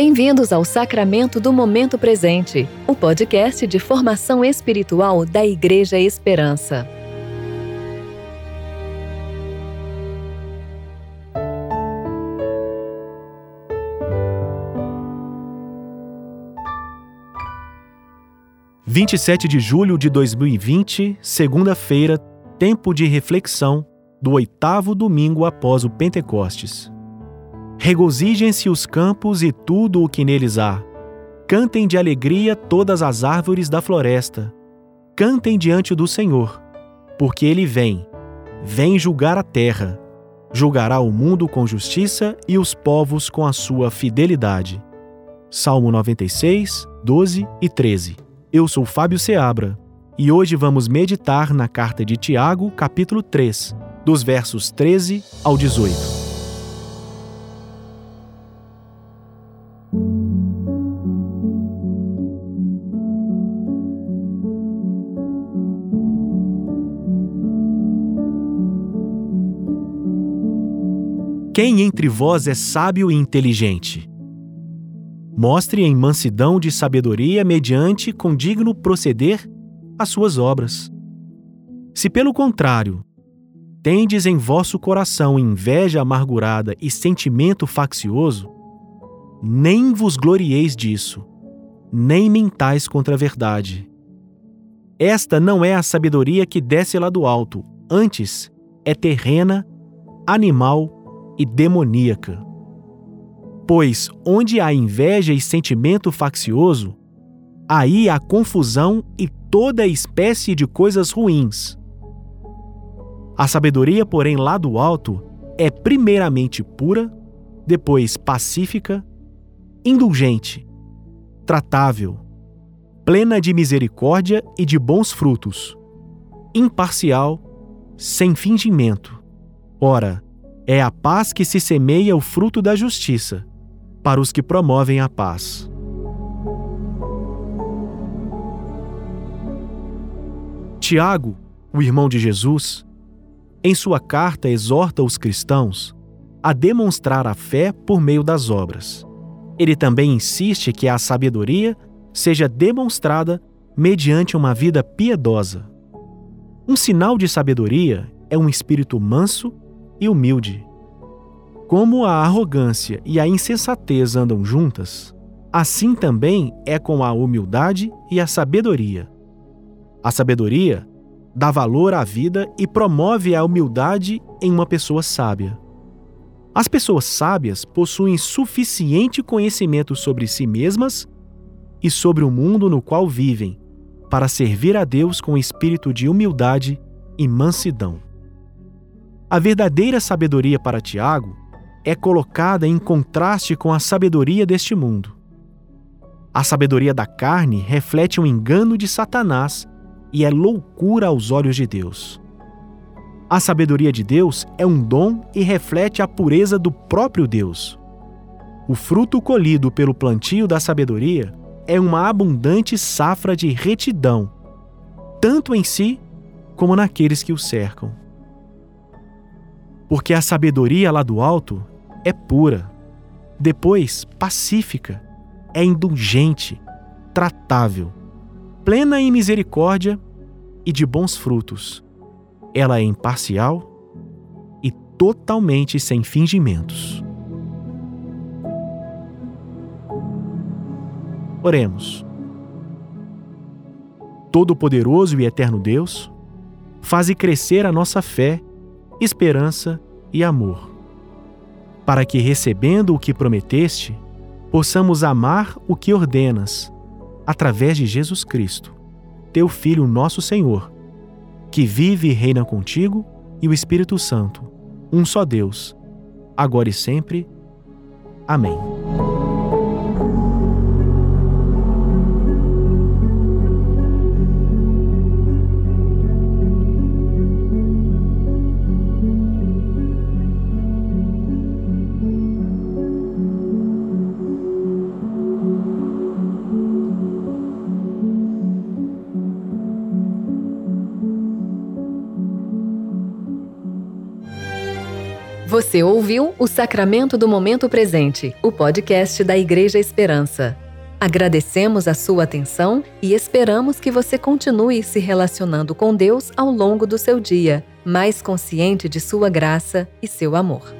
Bem-vindos ao Sacramento do Momento Presente, o podcast de formação espiritual da Igreja Esperança. Vinte e sete de julho de 2020, segunda-feira, tempo de reflexão do oitavo domingo após o Pentecostes. Regozijem-se os campos e tudo o que neles há. Cantem de alegria todas as árvores da floresta. Cantem diante do Senhor, porque ele vem, vem julgar a terra. Julgará o mundo com justiça e os povos com a sua fidelidade. Salmo 96, 12 e 13. Eu sou Fábio Seabra e hoje vamos meditar na carta de Tiago, capítulo 3, dos versos 13 ao 18. Quem entre vós é sábio e inteligente? Mostre em mansidão de sabedoria mediante com digno proceder as suas obras. Se pelo contrário, tendes em vosso coração inveja amargurada e sentimento faccioso, nem vos glorieis disso, nem mentais contra a verdade. Esta não é a sabedoria que desce lá do alto, antes é terrena, animal e demoníaca. Pois onde há inveja e sentimento faccioso, aí há confusão e toda espécie de coisas ruins. A sabedoria, porém, lá do alto, é primeiramente pura, depois pacífica, indulgente, tratável, plena de misericórdia e de bons frutos, imparcial, sem fingimento. Ora, é a paz que se semeia o fruto da justiça, para os que promovem a paz. Tiago, o irmão de Jesus, em sua carta exorta os cristãos a demonstrar a fé por meio das obras. Ele também insiste que a sabedoria seja demonstrada mediante uma vida piedosa. Um sinal de sabedoria é um espírito manso e humilde. Como a arrogância e a insensatez andam juntas, assim também é com a humildade e a sabedoria. A sabedoria dá valor à vida e promove a humildade em uma pessoa sábia. As pessoas sábias possuem suficiente conhecimento sobre si mesmas e sobre o mundo no qual vivem para servir a Deus com espírito de humildade e mansidão. A verdadeira sabedoria para Tiago é colocada em contraste com a sabedoria deste mundo. A sabedoria da carne reflete um engano de Satanás e é loucura aos olhos de Deus. A sabedoria de Deus é um dom e reflete a pureza do próprio Deus. O fruto colhido pelo plantio da sabedoria é uma abundante safra de retidão, tanto em si como naqueles que o cercam porque a sabedoria lá do alto é pura, depois pacífica, é indulgente, tratável, plena em misericórdia e de bons frutos. Ela é imparcial e totalmente sem fingimentos. Oremos. Todo-Poderoso e Eterno Deus, faze crescer a nossa fé esperança e amor, para que, recebendo o que prometeste, possamos amar o que ordenas, através de Jesus Cristo, teu Filho, nosso Senhor, que vive e reina contigo e o Espírito Santo, um só Deus, agora e sempre. Amém. Você ouviu o Sacramento do Momento Presente, o podcast da Igreja Esperança. Agradecemos a sua atenção e esperamos que você continue se relacionando com Deus ao longo do seu dia, mais consciente de sua graça e seu amor.